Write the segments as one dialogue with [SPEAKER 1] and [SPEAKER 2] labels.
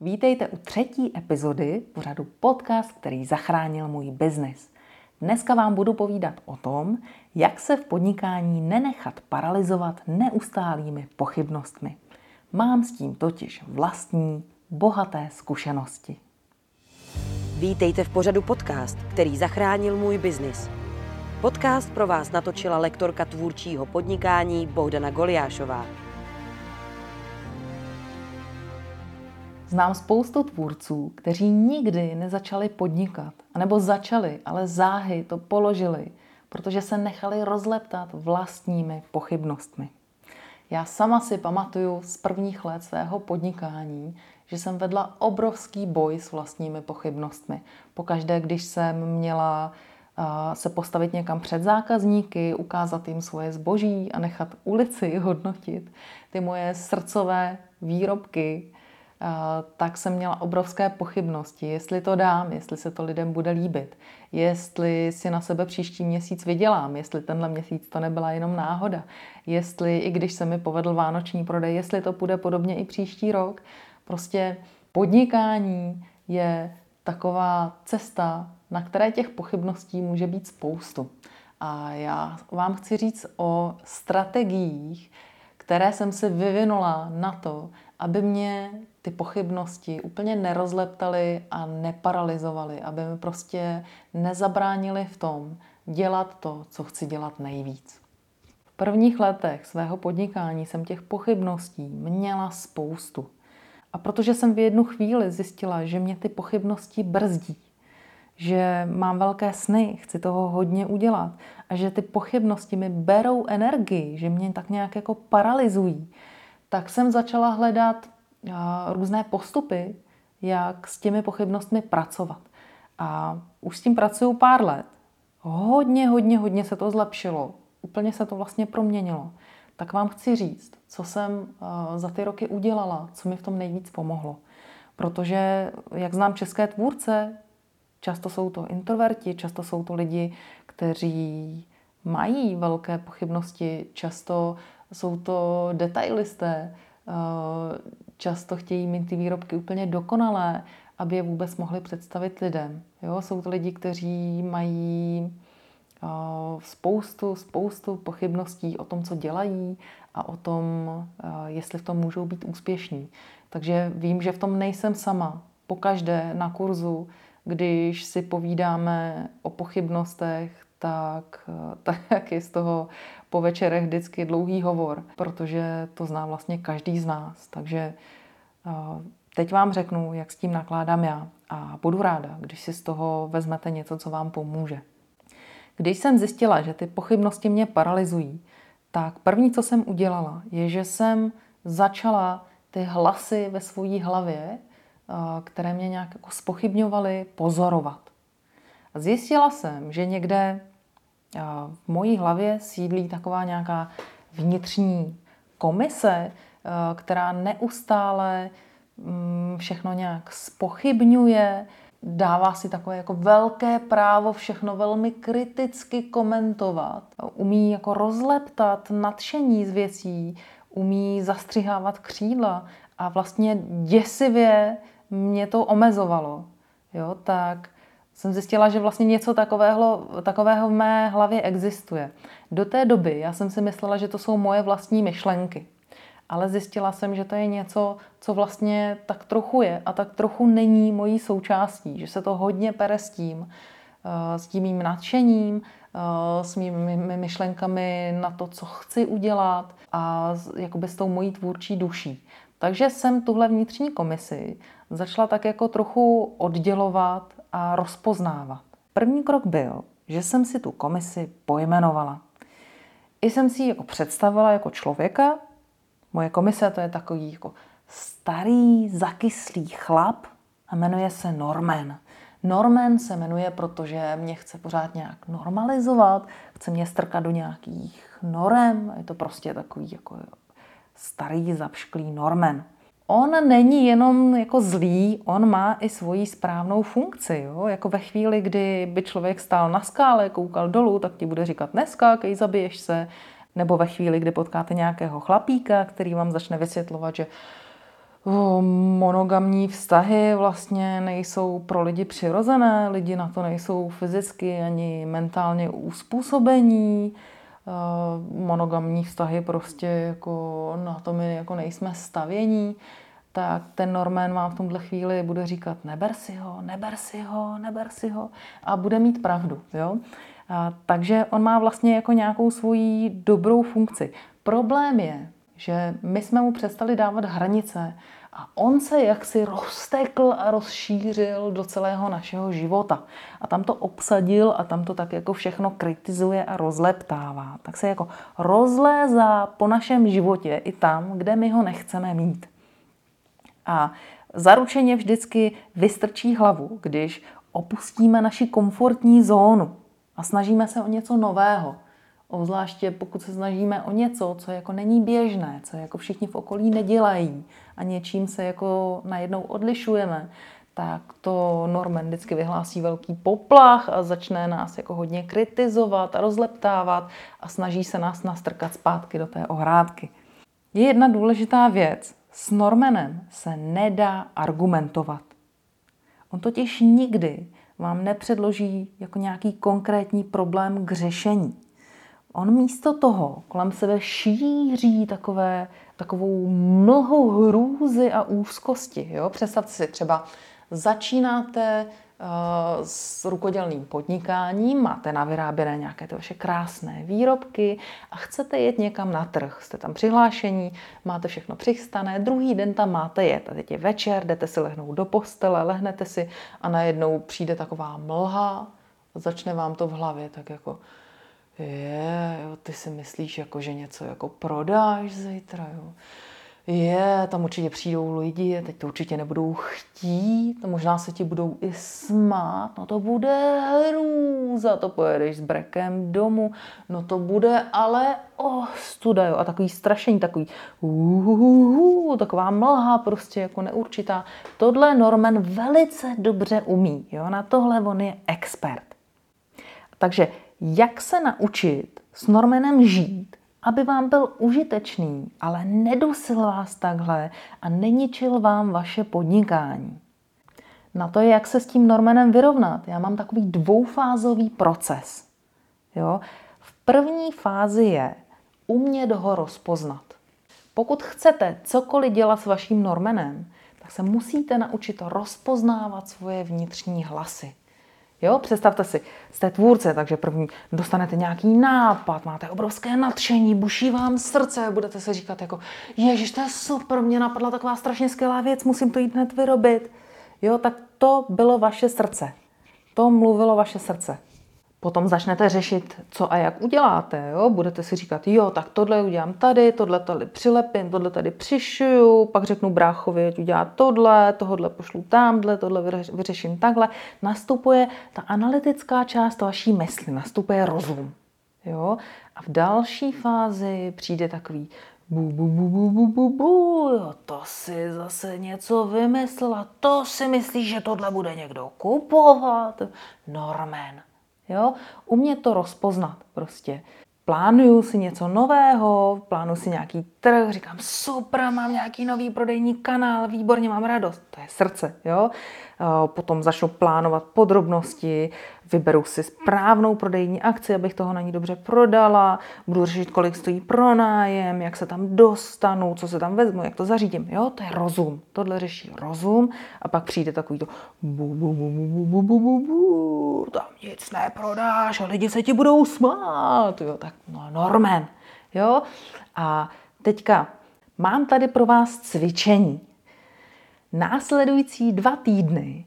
[SPEAKER 1] Vítejte u třetí epizody pořadu podcast, který zachránil můj biznis. Dneska vám budu povídat o tom, jak se v podnikání nenechat paralizovat neustálými pochybnostmi. Mám s tím totiž vlastní, bohaté zkušenosti.
[SPEAKER 2] Vítejte v pořadu podcast, který zachránil můj biznis. Podcast pro vás natočila lektorka tvůrčího podnikání Bohdana Goliášová.
[SPEAKER 1] Znám spoustu tvůrců, kteří nikdy nezačali podnikat, anebo začali, ale záhy to položili, protože se nechali rozleptat vlastními pochybnostmi. Já sama si pamatuju z prvních let svého podnikání, že jsem vedla obrovský boj s vlastními pochybnostmi. Pokaždé, když jsem měla se postavit někam před zákazníky, ukázat jim svoje zboží a nechat ulici hodnotit ty moje srdcové výrobky, tak jsem měla obrovské pochybnosti, jestli to dám, jestli se to lidem bude líbit, jestli si na sebe příští měsíc vydělám, jestli tenhle měsíc to nebyla jenom náhoda, jestli i když se mi povedl vánoční prodej, jestli to bude podobně i příští rok. Prostě podnikání je taková cesta, na které těch pochybností může být spoustu. A já vám chci říct o strategiích, které jsem si vyvinula na to, aby mě ty pochybnosti úplně nerozleptaly a neparalizovaly, aby mi prostě nezabránili v tom dělat to, co chci dělat nejvíc. V prvních letech svého podnikání jsem těch pochybností měla spoustu. A protože jsem v jednu chvíli zjistila, že mě ty pochybnosti brzdí, že mám velké sny, chci toho hodně udělat a že ty pochybnosti mi berou energii, že mě tak nějak jako paralyzují, tak jsem začala hledat různé postupy, jak s těmi pochybnostmi pracovat. A už s tím pracuju pár let. Hodně, hodně, hodně se to zlepšilo. Úplně se to vlastně proměnilo. Tak vám chci říct, co jsem za ty roky udělala, co mi v tom nejvíc pomohlo. Protože, jak znám české tvůrce, často jsou to introverti, často jsou to lidi, kteří mají velké pochybnosti, často jsou to detailisté, často chtějí mít ty výrobky úplně dokonalé, aby je vůbec mohli představit lidem. Jo? Jsou to lidi, kteří mají spoustu, spoustu pochybností o tom, co dělají a o tom, jestli v tom můžou být úspěšní. Takže vím, že v tom nejsem sama. Pokaždé na kurzu, když si povídáme o pochybnostech, tak, tak je z toho po večerech vždycky dlouhý hovor, protože to zná vlastně každý z nás. Takže teď vám řeknu, jak s tím nakládám já a budu ráda, když si z toho vezmete něco, co vám pomůže. Když jsem zjistila, že ty pochybnosti mě paralyzují, tak první, co jsem udělala, je, že jsem začala ty hlasy ve své hlavě, které mě nějak jako spochybňovaly, pozorovat. Zjistila jsem, že někde v mojí hlavě sídlí taková nějaká vnitřní komise, která neustále mm, všechno nějak spochybňuje, dává si takové jako velké právo všechno velmi kriticky komentovat, umí jako rozleptat nadšení z věcí, umí zastřihávat křídla a vlastně děsivě mě to omezovalo. Jo, tak jsem zjistila, že vlastně něco takového, takového v mé hlavě existuje. Do té doby já jsem si myslela, že to jsou moje vlastní myšlenky. Ale zjistila jsem, že to je něco, co vlastně tak trochu je a tak trochu není mojí součástí. Že se to hodně pere s tím, eh, s tím mým nadšením, eh, s mými myšlenkami na to, co chci udělat a jakoby s tou mojí tvůrčí duší. Takže jsem tuhle vnitřní komisi začala tak jako trochu oddělovat a rozpoznávat. První krok byl, že jsem si tu komisi pojmenovala. I jsem si ji jako představila jako člověka. Moje komise to je takový jako starý, zakyslý chlap a jmenuje se Norman. Norman se jmenuje, protože mě chce pořád nějak normalizovat, chce mě strkat do nějakých norem, je to prostě takový jako starý, zapšklý Norman on není jenom jako zlý, on má i svoji správnou funkci. Jo? Jako ve chvíli, kdy by člověk stál na skále, koukal dolů, tak ti bude říkat neskákej, zabiješ se. Nebo ve chvíli, kdy potkáte nějakého chlapíka, který vám začne vysvětlovat, že monogamní vztahy vlastně nejsou pro lidi přirozené, lidi na to nejsou fyzicky ani mentálně uspůsobení. Monogamní vztahy prostě jako na to my jako nejsme stavění, tak ten Norman vám v tomhle chvíli bude říkat neber si ho, neber si ho, neber si ho a bude mít pravdu. Jo? A, takže on má vlastně jako nějakou svoji dobrou funkci. Problém je, že my jsme mu přestali dávat hranice a on se jaksi roztekl a rozšířil do celého našeho života. A tam to obsadil a tam to tak jako všechno kritizuje a rozleptává. Tak se jako rozlézá po našem životě i tam, kde my ho nechceme mít. A zaručeně vždycky vystrčí hlavu, když opustíme naši komfortní zónu a snažíme se o něco nového. Obzvláště pokud se snažíme o něco, co jako není běžné, co jako všichni v okolí nedělají a něčím se jako najednou odlišujeme, tak to Norman vždycky vyhlásí velký poplach a začne nás jako hodně kritizovat a rozleptávat a snaží se nás nastrkat zpátky do té ohrádky. Je jedna důležitá věc. S Normanem se nedá argumentovat. On totiž nikdy vám nepředloží jako nějaký konkrétní problém k řešení. On místo toho kolem sebe šíří takové, takovou mlhou hrůzy a úzkosti. Jo? Představte si třeba, začínáte Eh, s rukodělným podnikáním, máte navyráběné nějaké ty vaše krásné výrobky a chcete jet někam na trh. Jste tam přihlášení, máte všechno přistané, druhý den tam máte jet. A teď je večer, jdete si lehnout do postele, lehnete si a najednou přijde taková mlha a začne vám to v hlavě tak jako je, ty si myslíš, jako, že něco jako prodáš zítra, jo je, tam určitě přijdou lidi, teď to určitě nebudou chtít, možná se ti budou i smát, no to bude hrůza, to pojedeš s brekem domů, no to bude ale oh, studa, jo, a takový strašení, takový uhuhu, taková mlha prostě jako neurčitá. Tohle Norman velice dobře umí, jo, na tohle on je expert. Takže jak se naučit s Normanem žít, aby vám byl užitečný, ale nedusil vás takhle a neničil vám vaše podnikání. Na to je, jak se s tím Normanem vyrovnat. Já mám takový dvoufázový proces. Jo? V první fázi je umět ho rozpoznat. Pokud chcete cokoliv dělat s vaším Normanem, tak se musíte naučit rozpoznávat svoje vnitřní hlasy. Jo, představte si, jste tvůrce, takže první dostanete nějaký nápad, máte obrovské nadšení, buší vám srdce, budete se říkat jako, ježiš, to je super, mě napadla taková strašně skvělá věc, musím to jít hned vyrobit. Jo, tak to bylo vaše srdce. To mluvilo vaše srdce. Potom začnete řešit, co a jak uděláte. Jo? Budete si říkat, jo, tak tohle udělám tady, tohle tady přilepím, tohle tady přišiju, pak řeknu bráchovi, ať udělá tohle, tohle pošlu tamhle, tohle vyřeším takhle. Nastupuje ta analytická část vaší mysli, nastupuje rozum. Jo? A v další fázi přijde takový bu, bu, bu, bu, bu, bu, bu, jo, to si zase něco vymyslela, to si myslíš, že tohle bude někdo kupovat? Norman, Jo? Umět to rozpoznat prostě. Plánuju si něco nového, plánuju si nějaký trh, říkám super, mám nějaký nový prodejní kanál, výborně, mám radost. To je srdce, jo. Potom začnu plánovat podrobnosti, vyberu si správnou prodejní akci, abych toho na ní dobře prodala, budu řešit, kolik stojí pronájem, jak se tam dostanu, co se tam vezmu, jak to zařídím. Jo, to je rozum. Tohle řeší rozum a pak přijde takový to bu, bu, bu, bu, bu, bu, bu, bu, tam nic neprodáš a lidi se ti budou smát. Jo, tak no, Norman. Jo, a teďka mám tady pro vás cvičení. Následující dva týdny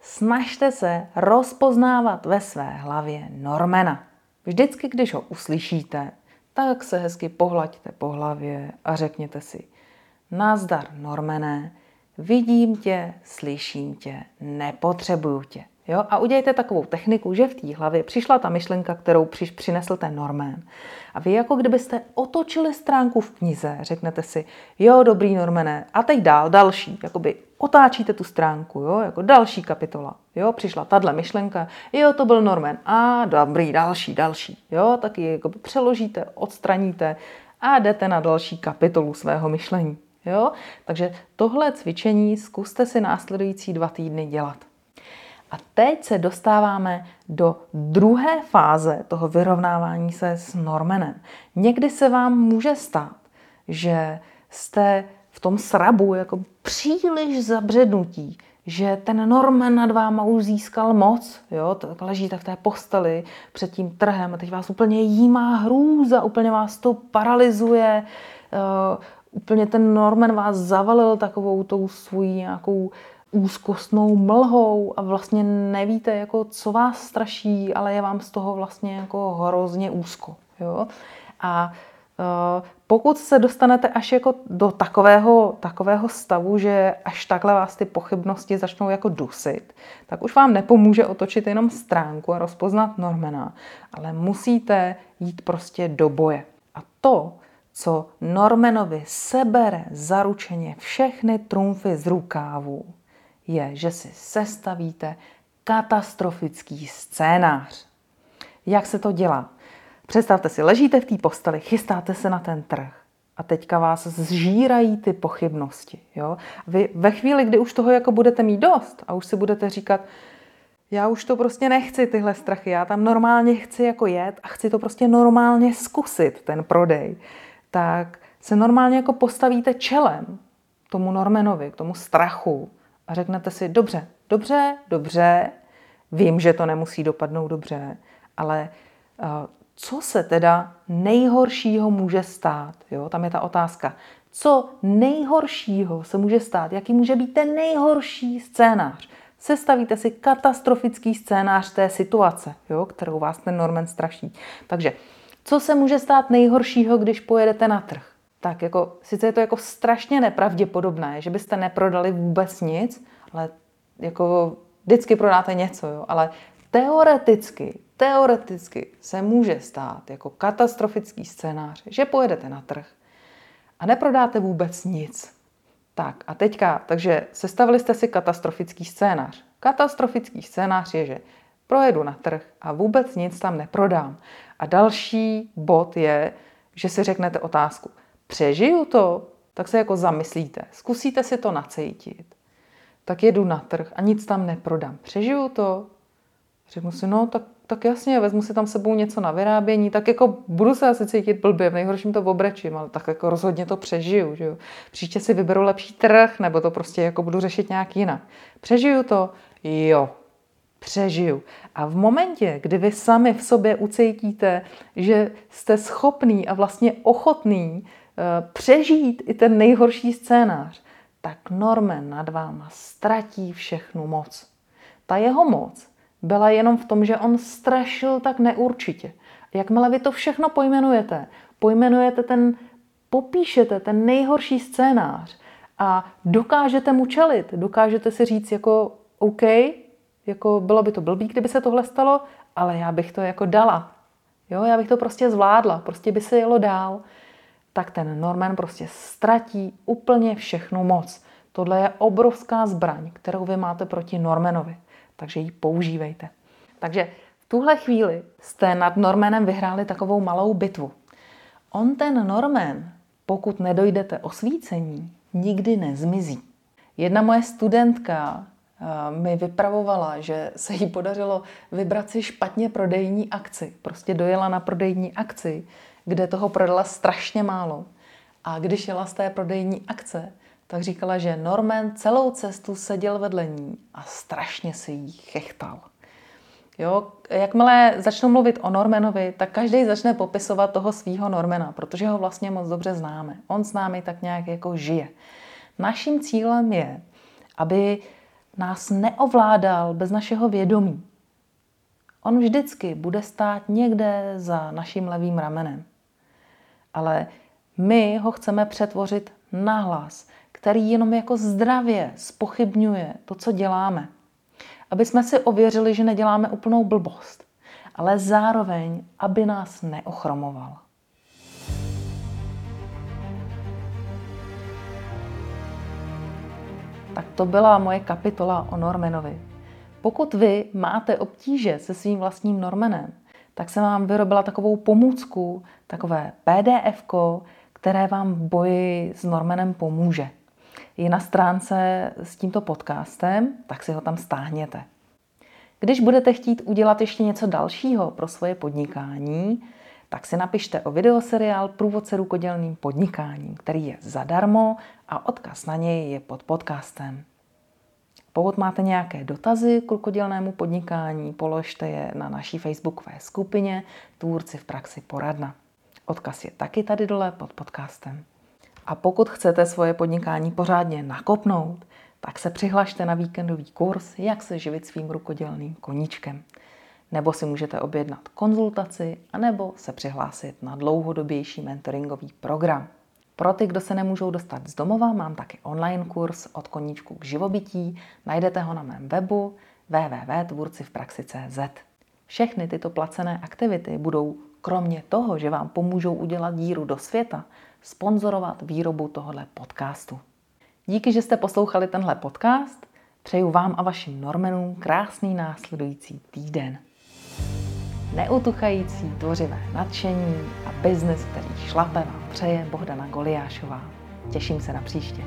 [SPEAKER 1] snažte se rozpoznávat ve své hlavě Normana. Vždycky, když ho uslyšíte, tak se hezky pohlaďte po hlavě a řekněte si Nazdar, Normané, vidím tě, slyším tě, nepotřebuju tě. Jo? A udějte takovou techniku, že v té hlavě přišla ta myšlenka, kterou přiš, přinesl ten Normán. A vy jako kdybyste otočili stránku v knize, řeknete si, jo, dobrý Normané, a teď dál, další, jakoby otáčíte tu stránku, jo, jako další kapitola, jo, přišla tahle myšlenka, jo, to byl Norman, a dobrý, další, další, jo, tak ji jakoby přeložíte, odstraníte a jdete na další kapitolu svého myšlení, Jo? Takže tohle cvičení zkuste si následující dva týdny dělat. A teď se dostáváme do druhé fáze toho vyrovnávání se s Normanem. Někdy se vám může stát, že jste v tom srabu jako příliš zabřednutí, že ten Norman nad váma už získal moc, jo, tak ležíte v té posteli před tím trhem a teď vás úplně jímá hrůza, úplně vás to paralyzuje, uh, úplně ten Norman vás zavalil takovou tou svojí nějakou úzkostnou mlhou a vlastně nevíte, jako, co vás straší, ale je vám z toho vlastně jako hrozně úzko. Jo? A uh, pokud se dostanete až jako do takového, takového stavu, že až takhle vás ty pochybnosti začnou jako dusit, tak už vám nepomůže otočit jenom stránku a rozpoznat Normana, ale musíte jít prostě do boje. A to, co Normanovi sebere zaručeně všechny trumfy z rukávu, je, že si sestavíte katastrofický scénář. Jak se to dělá? Představte si, ležíte v té posteli, chystáte se na ten trh a teďka vás zžírají ty pochybnosti. Jo? Vy ve chvíli, kdy už toho jako budete mít dost a už si budete říkat, já už to prostě nechci, tyhle strachy, já tam normálně chci jako jet a chci to prostě normálně zkusit, ten prodej, tak se normálně jako postavíte čelem tomu Normanovi, k tomu strachu a řeknete si, dobře, dobře, dobře, vím, že to nemusí dopadnout dobře, ale uh, co se teda nejhoršího může stát? Jo? Tam je ta otázka. Co nejhoršího se může stát? Jaký může být ten nejhorší scénář? Sestavíte si katastrofický scénář té situace, jo? kterou vás ten Norman straší. Takže co se může stát nejhoršího, když pojedete na trh? Tak jako, sice je to jako strašně nepravděpodobné, že byste neprodali vůbec nic, ale jako vždycky prodáte něco, jo? ale teoreticky teoreticky se může stát jako katastrofický scénář, že pojedete na trh a neprodáte vůbec nic. Tak a teďka, takže sestavili jste si katastrofický scénář. Katastrofický scénář je, že projedu na trh a vůbec nic tam neprodám. A další bod je, že si řeknete otázku, přežiju to? Tak se jako zamyslíte, zkusíte si to nacejtit. Tak jedu na trh a nic tam neprodám. Přežiju to? Řeknu si, no tak tak jasně, vezmu si tam sebou něco na vyrábění, tak jako budu se asi cítit blbě, v nejhorším to obrečím, ale tak jako rozhodně to přežiju, že jo. Příště si vyberu lepší trh, nebo to prostě jako budu řešit nějak jinak. Přežiju to? Jo, přežiju. A v momentě, kdy vy sami v sobě ucítíte, že jste schopný a vlastně ochotný přežít i ten nejhorší scénář, tak Norman nad váma ztratí všechnu moc. Ta jeho moc byla jenom v tom, že on strašil tak neurčitě. Jakmile vy to všechno pojmenujete, pojmenujete ten, popíšete ten nejhorší scénář a dokážete mu čelit, dokážete si říct jako OK, jako bylo by to blbý, kdyby se tohle stalo, ale já bych to jako dala. Jo, já bych to prostě zvládla, prostě by se jelo dál. Tak ten Norman prostě ztratí úplně všechnu moc. Tohle je obrovská zbraň, kterou vy máte proti Normanovi takže ji používejte. Takže v tuhle chvíli jste nad Normanem vyhráli takovou malou bitvu. On ten Norman, pokud nedojdete osvícení, nikdy nezmizí. Jedna moje studentka eh, mi vypravovala, že se jí podařilo vybrat si špatně prodejní akci. Prostě dojela na prodejní akci, kde toho prodala strašně málo. A když jela z té prodejní akce, tak říkala, že Norman celou cestu seděl vedle ní a strašně si jí chechtal. Jo, jakmile začnu mluvit o Normanovi, tak každý začne popisovat toho svého Normana, protože ho vlastně moc dobře známe. On s námi tak nějak jako žije. Naším cílem je, aby nás neovládal bez našeho vědomí. On vždycky bude stát někde za naším levým ramenem. Ale my ho chceme přetvořit na hlas, který jenom jako zdravě spochybňuje to, co děláme. Aby jsme si ověřili, že neděláme úplnou blbost, ale zároveň, aby nás neochromoval. Tak to byla moje kapitola o Normanovi. Pokud vy máte obtíže se svým vlastním Normanem, tak jsem vám vyrobila takovou pomůcku, takové pdf které vám v boji s Normanem pomůže. Je na stránce s tímto podcastem, tak si ho tam stáhněte. Když budete chtít udělat ještě něco dalšího pro svoje podnikání, tak si napište o videoseriál Průvodce rukodělným podnikáním, který je zadarmo a odkaz na něj je pod podcastem. Pokud máte nějaké dotazy k rukodělnému podnikání, položte je na naší facebookové skupině Tvůrci v praxi poradna. Odkaz je taky tady dole pod podcastem. A pokud chcete svoje podnikání pořádně nakopnout, tak se přihlašte na víkendový kurz, jak se živit svým rukodělným koníčkem. Nebo si můžete objednat konzultaci, anebo se přihlásit na dlouhodobější mentoringový program. Pro ty, kdo se nemůžou dostat z domova, mám taky online kurz od koníčku k živobytí. Najdete ho na mém webu www.tvůrcivpraxi.cz. Všechny tyto placené aktivity budou kromě toho, že vám pomůžou udělat díru do světa, sponzorovat výrobu tohohle podcastu. Díky, že jste poslouchali tenhle podcast. Přeju vám a vašim Normanům krásný následující týden. Neutuchající tvořivé nadšení biznis, který šlape vám přeje Bohdana Goliášová. Těším se na příště.